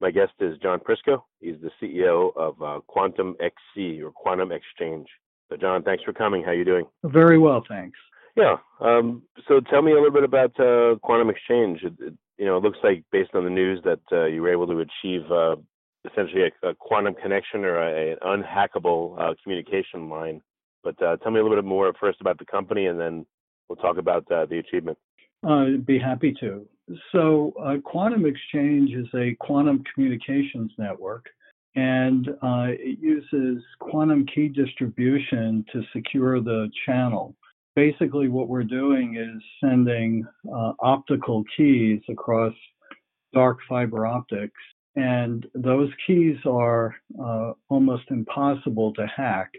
My guest is John Prisco. He's the CEO of uh, Quantum XC or Quantum Exchange. So, John, thanks for coming. How are you doing? Very well, thanks. Yeah. Um, so, tell me a little bit about uh, Quantum Exchange. It, it, you know, it looks like based on the news that uh, you were able to achieve uh, essentially a, a, quantum connection or a, an unhackable uh, communication line. But uh, tell me a little bit more first about the company, and then we'll talk about the achievement. I'd be happy to. So, uh, Quantum Exchange is a quantum communications network, and uh, it uses quantum key distribution to secure the channel. Basically, what we're doing is sending uh, optical keys across dark fiber optics, and those keys are uh, almost impossible to hack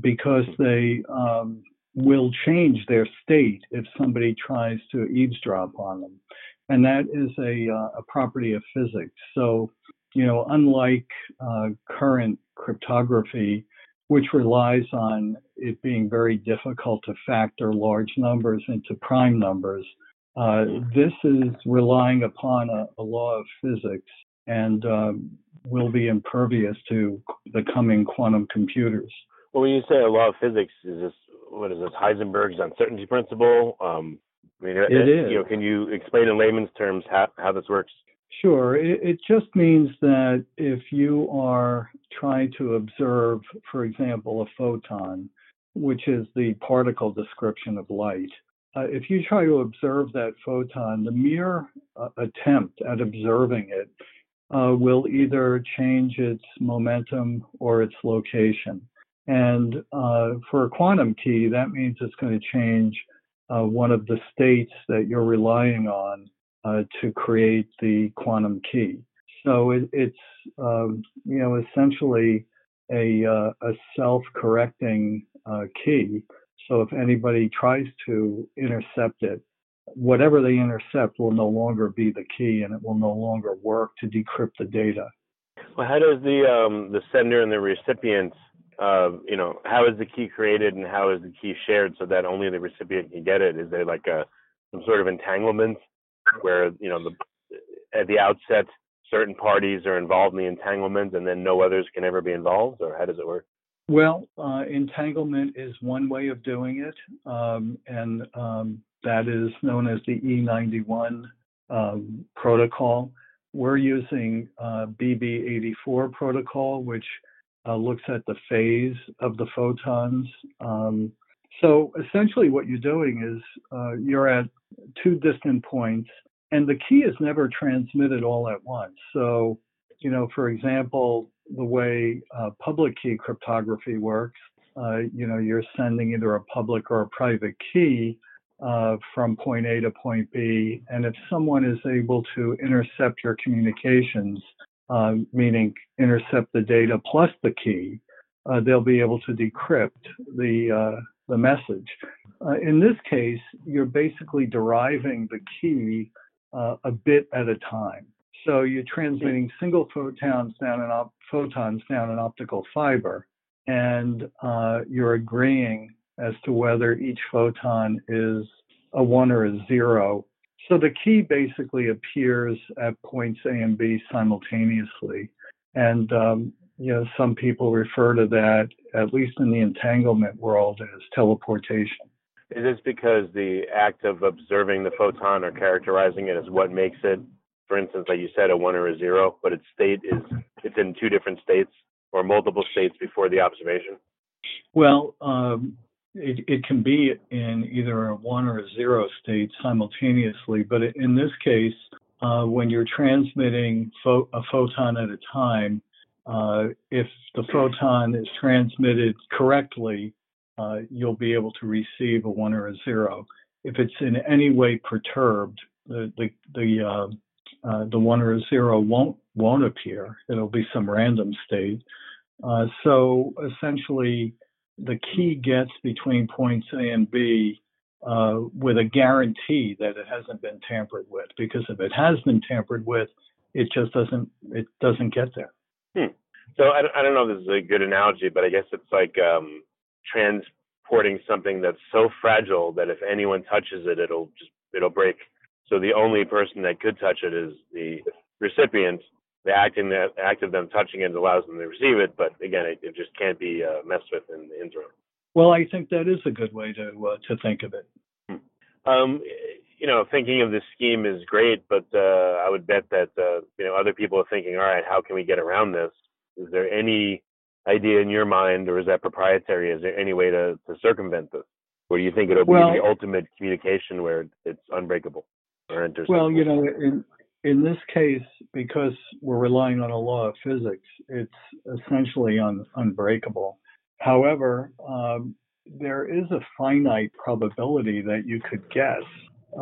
because they um, will change their state if somebody tries to eavesdrop on them and that is a, uh, a property of physics. So, you know, unlike uh, current cryptography, which relies on it being very difficult to factor large numbers into prime numbers, uh, this is relying upon a, a law of physics and um, will be impervious to the coming quantum computers. Well, when you say a law of physics, is this what is this Heisenberg's uncertainty principle? Um, I mean, it, it is. You know, can you explain in layman's terms how, how this works? Sure. It, it just means that if you are trying to observe, for example, a photon, which is the particle description of light, uh, if you try to observe that photon, the mere uh, attempt at observing it uh, will either change its momentum or its location. And uh, for a quantum key, that means it's going to change uh, one of the states that you're relying on uh, to create the quantum key. So it, it's um, you know essentially a, uh, a self-correcting uh, key. So if anybody tries to intercept it, whatever they intercept will no longer be the key, and it will no longer work to decrypt the data. Well, how does the um, the sender and the recipient you know, how is the key created and how is the key shared so that only the recipient can get it? Is there like a some sort of entanglement where you know the at the outset certain parties are involved in the entanglement and then no others can ever be involved, or how does it work? Well, uh, entanglement is one way of doing it, um, and um, that is known as the E91 um, protocol. We're using uh, BB84 protocol, which uh, looks at the phase of the photons. Um, so essentially, what you're doing is uh, you're at two distant points, and the key is never transmitted all at once. So, you know, for example, the way uh, public key cryptography works, uh, you know, you're sending either a public or a private key uh, from point A to point B, and if someone is able to intercept your communications, uh, meaning intercept the data plus the key, uh, they'll be able to decrypt the uh, the message. Uh, in this case, you're basically deriving the key uh, a bit at a time. So you're transmitting single photons down an op- photons down an optical fiber, and you're agreeing as to whether each photon is a one or a zero so the key basically appears at points A and B simultaneously. And, um, you know, some people refer to that, at least in the entanglement world, as teleportation. Is this because the act of observing the photon or characterizing it is what makes it, for instance, like you said, a one or a zero, but its state is it's in two different states or multiple states before the observation? Well, um, it, it can be in either a one or a zero state simultaneously, but in this case, uh, when you're transmitting a photon at a time, uh, if the photon is transmitted correctly, uh, you'll be able to receive a one or a zero. If it's in any way perturbed, the the the, uh, uh, the one or a zero won't won't appear. It'll be some random state. Uh, so essentially, the key gets between points A and B uh, with a guarantee that it hasn't been tampered with. Because if it has been tampered with, it just doesn't it doesn't get there. Hmm. So I, I don't know if this is a good analogy, but I guess it's like um, transporting something that's so fragile that if anyone touches it, it'll just it'll break. So the only person that could touch it is the recipient. The acting that act of them touching it allows them to receive it, but again, it, it just can't be uh, messed with in the interim. Well, I think that is a good way to uh, to think of it. Hmm. Um, you know, thinking of this scheme is great, but uh, I would bet that uh, you know other people are thinking, all right, how can we get around this? Is there any idea in your mind, or is that proprietary? Is there any way to, to circumvent this? Or do you think it'll be the ultimate communication where it's unbreakable or Well, you know, in in this case, because we're relying on a law of physics, it's essentially un, unbreakable. However, um, there is a finite probability that you could guess,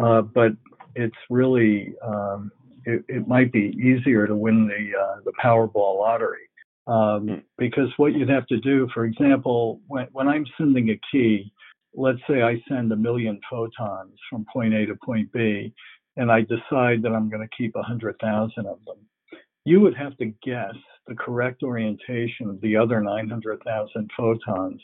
uh, but it's really um, it, it, might be easier to win the uh, the Powerball lottery um, hmm. because what you'd have to do, for example, when when I'm sending a key, let's say I send a million photons from point A to point B, and I decide that I'm going to keep 100,000 of them, you would have to guess the correct orientation of the other 900,000 photons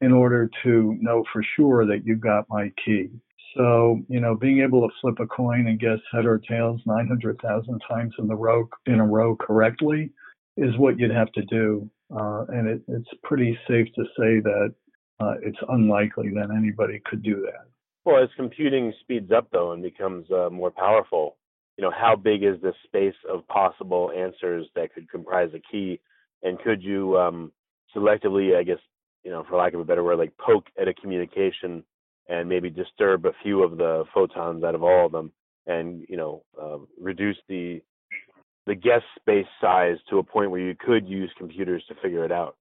in order to know for sure that you got my key. So, you know, being able to flip a coin and guess head or tails 900,000 times in the row in a row correctly is what you'd have to do. Uh, and it, it's pretty safe to say that uh, it's unlikely that anybody could do that. Well, as computing speeds up though and becomes uh, more powerful, you know, how big is the space of possible answers that could comprise a key, and could you um, selectively, I guess, you know, for lack of a better word, like poke at a communication and maybe disturb a few of the photons out of all of them, and you know, uh, reduce the the guess space size to a point where you could use computers to figure it out.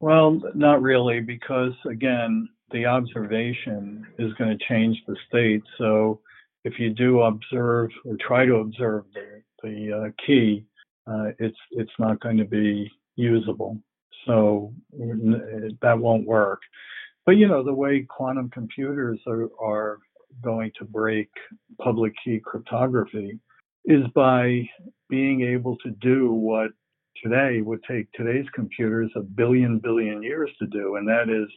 Well, not really, because again, the observation is going to change the state. So if you do observe or try to observe the, the uh, key, uh, it's it's not going to be usable. So that won't work. But you know the way quantum computers are, are going to break public key cryptography is by being able to do what today would take today's computers a billion billion years to do, and that is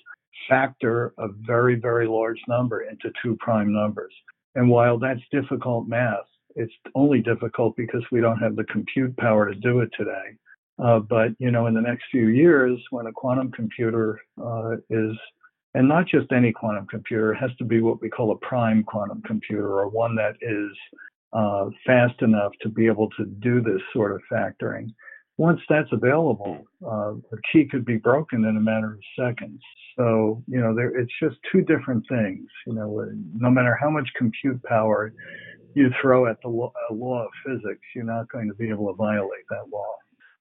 factor a very, very large number into two prime numbers. And while that's difficult math, it's only difficult because we don't have the compute power to do it today. Uh, but you know, in the next few years, when a quantum computer uh, is, and not just any quantum computer, has to be what we call a prime quantum computer, or one that is uh, fast enough to be able to do this sort of factoring once that's available, uh, the key could be broken in a matter of seconds. So, you know, there, it's just two different things. You know, no matter how much compute power you throw at the law, law of physics, you're not going to be able to violate that law.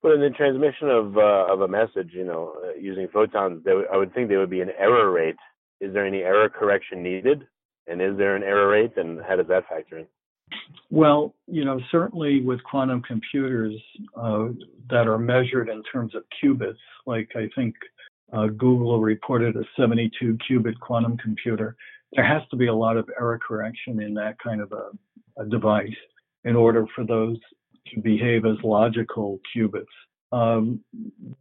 But in the transmission of uh, of a message, you know, uh, using photons, I would think there would be an error rate. Is there any error correction needed? And is there an error rate? And how does that factor in? Well, you know, certainly with quantum computers uh, that are measured in terms of qubits, like I think uh, Google reported a 72 qubit quantum computer, there has to be a lot of error correction in that kind of a, a device in order for those to behave as logical qubits. Um,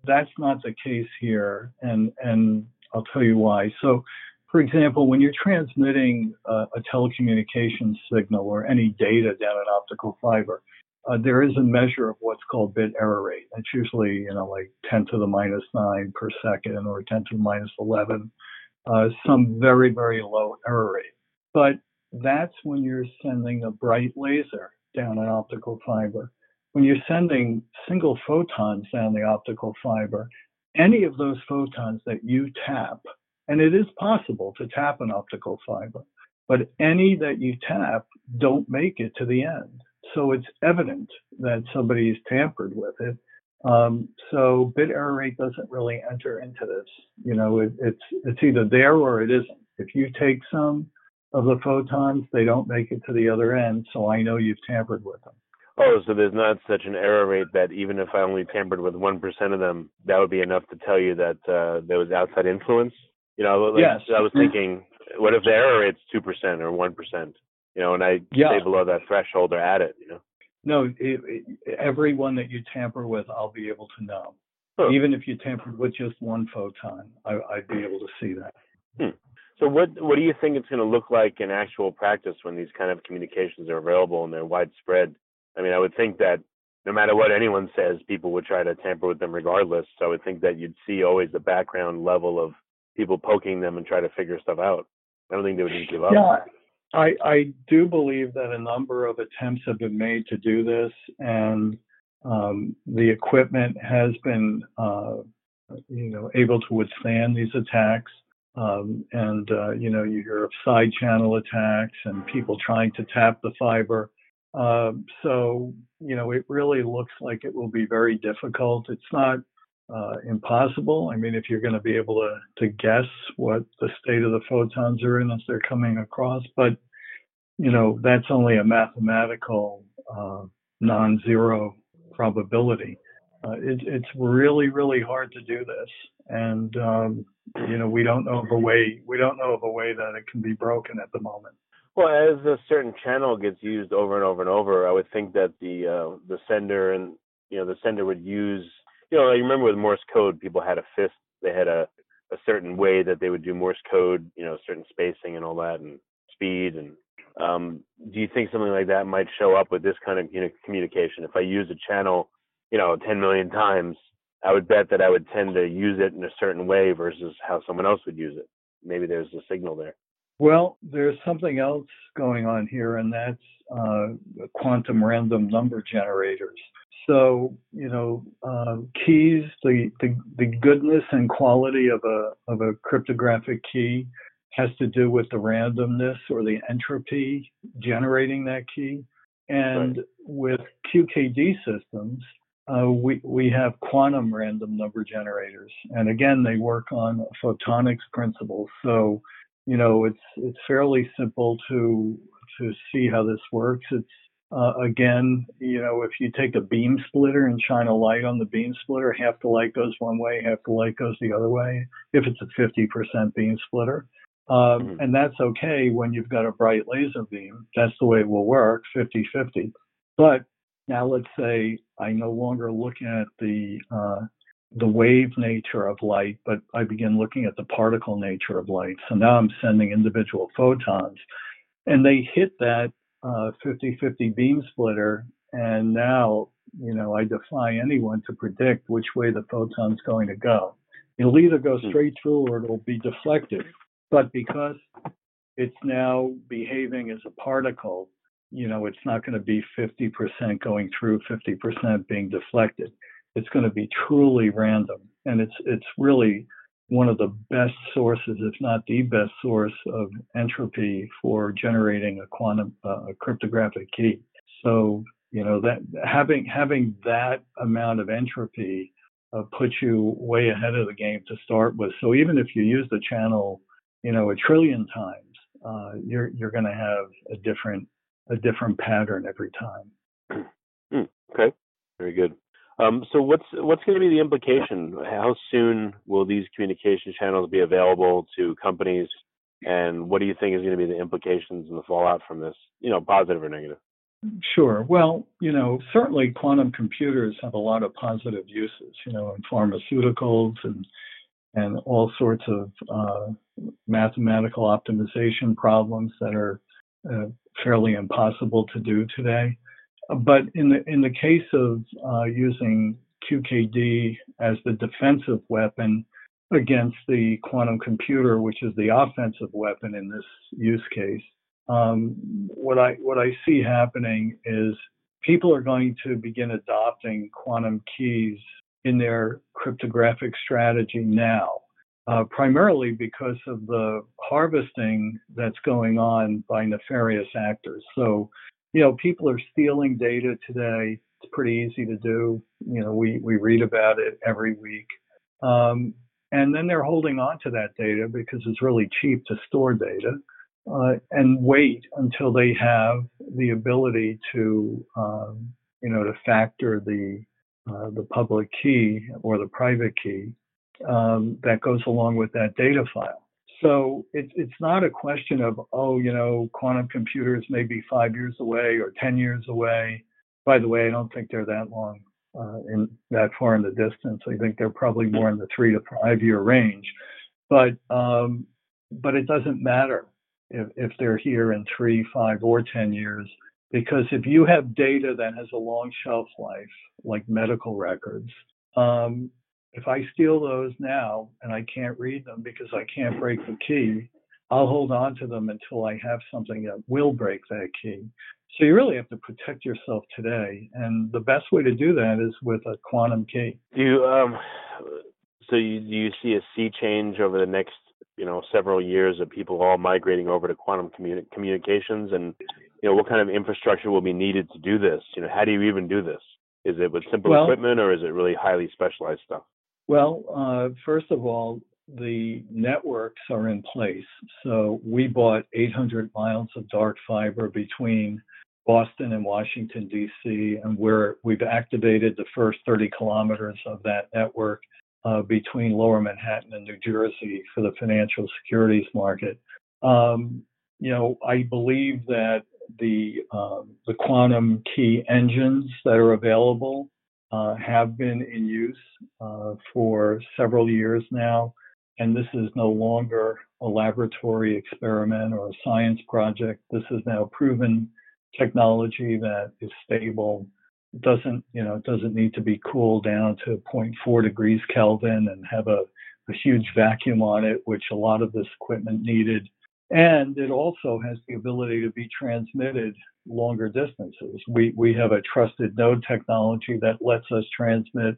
that's not the case here, and and I'll tell you why. So for example, when you're transmitting uh, a telecommunications signal or any data down an optical fiber, uh, there is a measure of what's called bit error rate. It's usually, you know, like 10 to the minus 9 per second or 10 to the minus 11, uh, some very, very low error rate. But that's when you're sending a bright laser down an optical fiber. When you're sending single photons down the optical fiber, any of those photons that you tap and it is possible to tap an optical fiber, but any that you tap don't make it to the end. So it's evident that somebody's tampered with it. Um, so bit error rate doesn't really enter into this. You know, it, it's it's either there or it isn't. If you take some of the photons, they don't make it to the other end. So I know you've tampered with them. Oh, so there's not such an error rate that even if I only tampered with one percent of them, that would be enough to tell you that uh, there was outside influence. You know, like, yes. I was mm-hmm. thinking, what if the error rate's two percent or one percent? You know, and I Yeah. stay below that threshold or at it. You know. No, it, it, everyone that you tamper with, I'll be able to know. Huh. Even if you tampered with just one photon, I, I'd be able to see that. Hmm. So what what do you think it's going to look like in actual practice when these kind of communications are available and they're widespread? I mean, I would think that no matter what anyone says, people would try to tamper with them regardless. So I would think that you'd see always the background level of people poking them and try to figure stuff out. I don't think they would just give up. Yeah, I, I do believe that a number of attempts have been made to do this, and um, the equipment has been, uh, you know, able to withstand these attacks. Um, and uh, you know, you hear of side channel attacks and people trying to tap the fiber. Um, so you know, it really looks like it will be very difficult. It's not uh, impossible. I mean, if you're going to be able to, to guess what the state of the photons are in as they're coming across, but you know, that's only a mathematical uh, non-zero probability. Uh, it, it's really, really hard to do this, and um, you know, we don't know of a way. We don't know of a way that it can be broken at the moment. Well, as a certain channel gets used over and over and over, I would think that the uh, the sender and you know the sender would use you know I remember with Morse code, people had a fist, they had a a certain way that they would do Morse code, you know, certain spacing and all that, and speed. And um, do you think something like that might show up with this kind of communi- communication? If I use a channel, you know, 10 million times, I would bet that I would tend to use it in a certain way versus how someone else would use it. Maybe there's a signal there. Well, there's something else going on here, and that's uh, quantum random number generators. So, you know, um, keys, the, the the goodness and quality of a of a cryptographic key has to do with the randomness or the entropy generating that key. And with QKD systems, uh, we we have quantum random number generators, and again, they work on photonics principles. So, you know, it's it's fairly simple to to see how this works. It's uh, again, you know, if you take a beam splitter and shine a light on the beam splitter, half the light goes one way, half the light goes the other way. If it's a 50% beam splitter, um, Mhm. and that's okay when you've got a bright laser beam. That's the way it will work, 50-50. But now let's say I no longer look at the uh, the wave nature of light, but I begin looking at the particle nature of light. So now I'm sending individual photons, and they hit that uh, 50-50 beam splitter, and now you know I defy anyone to predict which way the photon's going to go. It'll either go Hmm. straight through or it'll be deflected. But because it's now behaving as a particle, you know, it's not going to be 50% going through, 50% being deflected. It's going to be truly random, and it's it's really one of the best sources, if not the best source of entropy for generating a quantum uh, a cryptographic key. So you know that having having that amount of entropy uh, puts you way ahead of the game to start with. So even if you use the channel, you know, a trillion times, uh, you're you're going to have a different a different pattern every time. Hmm, Okay, very good. Um, so what's what's going to be the implication? How soon will these communication channels be available to companies? And what do you think is going to be the implications and the fallout from this? You know, positive or negative? Sure. Well, you know, certainly quantum computers have a lot of positive uses, you know, in pharmaceuticals and and all sorts of uh, mathematical optimization problems that are uh, fairly impossible to do today. But in the in the case of uh, using QKD as the defensive weapon against the quantum computer, which is the offensive weapon in this use case, um, what I what I see happening is people are going to begin adopting quantum keys in their cryptographic strategy now, uh, primarily because of the harvesting that's going on by nefarious actors. So, you know, people are stealing data today. It's pretty easy to do. You know, we we read about it every week. Um, and then they're holding on to that data because it's really cheap to store data uh, and wait until they have the ability to um, you know, to factor the uh, the public key or the private key um, that goes along with that data file. So it, it's not a question of, oh, you know, quantum computers may be five years away or 10 years away. By the way, I don't think they're that long uh, in that far in the distance. I think they're probably more in the three to five year range. But um, but it doesn't matter if, if they're here in three, five, or 10 years, because if you have data that has a long shelf life, like medical records, um, if I steal those now and I can't read them because I can't break the key, I'll hold on to them until I have something that will break that key. So you really have to protect yourself today, and the best way to do that is with a quantum key. Do you um, so you, do you see a sea change over the next you know several years of people all migrating over to quantum communi- communications, and you know what kind of infrastructure will be needed to do this? You know, how do you even do this? Is it with simple well, equipment, or is it really highly specialized stuff? Well, uh, first of all, the networks are in place. So we bought 800 miles of dark fiber between Boston and Washington, D.C., and we're, we've activated the first 30 kilometers of that network uh, between Lower Manhattan and New Jersey for the financial securities market. Um, you know, I believe that the um, the quantum key engines that are available uh, have been in use uh, for several years now, and this is no longer a laboratory experiment or a science project. This is now proven technology that is stable, doesn't you know it doesn't need to be cooled down to 0.4 degrees Kelvin and have a, a huge vacuum on it, which a lot of this equipment needed. And it also has the ability to be transmitted longer distances. We, we have a trusted node technology that lets us transmit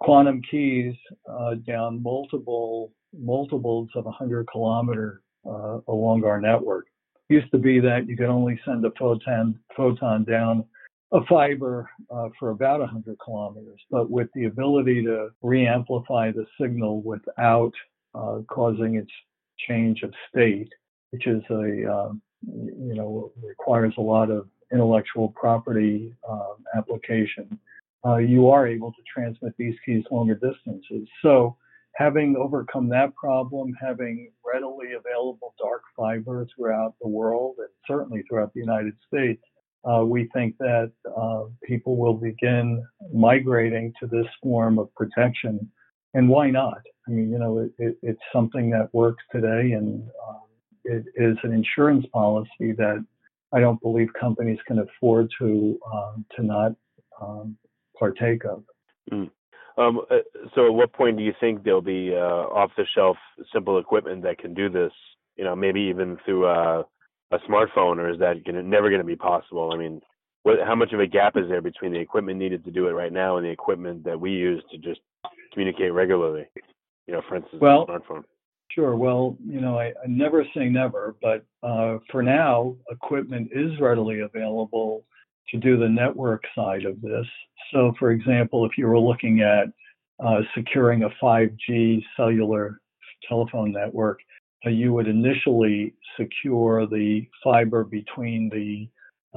quantum keys uh, down multiple multiples of 100 kilometer uh, along our network. Used to be that you could only send a photon photon down a fiber uh, for about 100 kilometers, but with the ability to reamplify the signal without uh, causing its change of state, which is a uh, you know requires a lot of intellectual property um, application, uh, you are able to transmit these keys longer distances. So having overcome that problem, having readily available dark fiber throughout the world and certainly throughout the United States, uh, we think that uh, people will begin migrating to this form of protection. And why not? I mean, you know, it, it, it's something that works today and uh, it is an insurance policy that I don't believe companies can afford to um, to not um, partake of. Mm. Um, uh, so, at what point do you think there'll be uh, off-the-shelf simple equipment that can do this? You know, maybe even through a, a smartphone, or is that gonna, never going to be possible? I mean, what, how much of a gap is there between the equipment needed to do it right now and the equipment that we use to just communicate regularly? You know, for instance, well, smartphone. Sure. Well, you know, I, I never say never, but uh, for now, equipment is readily available to do the network side of this. So, for example, if you were looking at uh, securing a 5G cellular telephone network, uh, you would initially secure the fiber between the,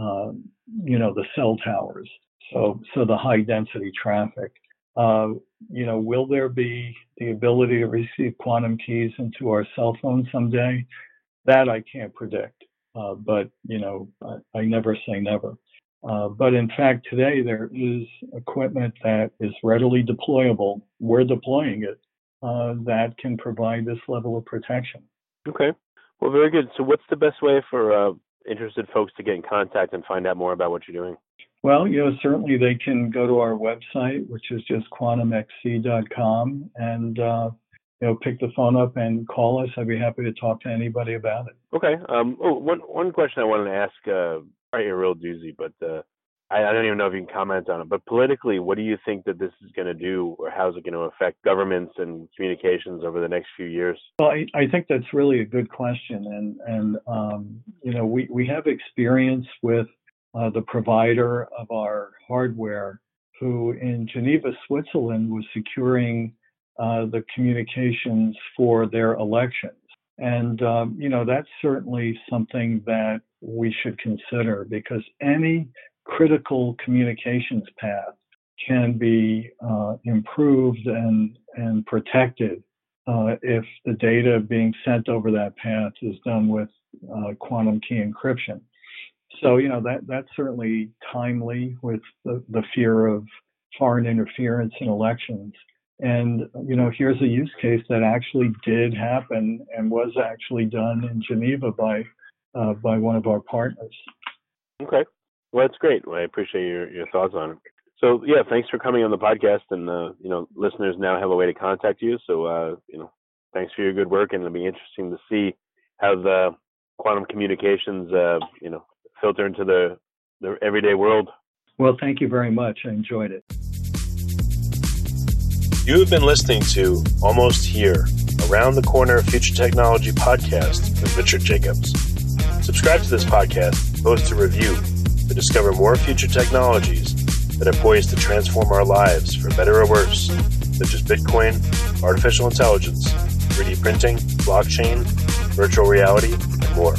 um, you know, the cell towers. So, so the high density traffic. Uh, you know, will there be the ability to receive quantum keys into our cell phone someday? That I can't predict. Uh, but you know, I, I, never say never. Uh, but in fact, today there is equipment that is readily deployable. We're deploying it uh, that can provide this level of protection. Okay. Well, very good. So, what's the best way for uh, interested folks to get in contact and find out more about what you're doing? Well, you know, certainly they can go to our website, which is just quantumxc.com, and uh, you know, pick the phone up and call us. I'd be happy to talk to anybody about it. Okay. Um, oh, one one question I wanted to ask, uh, probably a real doozy, but uh, I, I don't even know if you can comment on it. But politically, what do you think that this is going to do, or how is it going to affect governments and communications over the next few years? Well, I, I think that's really a good question, and and um, you know, we we have experience with uh, the provider of our hardware, who in Geneva, Switzerland, was securing uh, the communications for their elections. And, um, you know, that's certainly something that we should consider because any critical communications path can be uh, improved and, and protected uh, if the data being sent over that path is done with uh, quantum key encryption. So, you know, that, that's certainly timely with the, the fear of foreign interference in elections. And, you know, here's a use case that actually did happen and was actually done in Geneva by, uh, by one of our partners. Okay. Well, that's great. Well, I appreciate your, your thoughts on it. So yeah, thanks for coming on the podcast, and uh, you know, listeners now have a way to contact you. So uh, you know, thanks for your good work, and it'll be interesting to see how the quantum communications, uh, you know, filter into the the everyday world. Well, thank you very much. I enjoyed it. You have been listening to Almost Here, Around the Corner Future Technology podcast with Richard Jacobs. Subscribe to this podcast, post a review to discover more future technologies that are poised to transform our lives for better or worse, such as Bitcoin, artificial intelligence, 3D printing, blockchain, virtual reality, and more.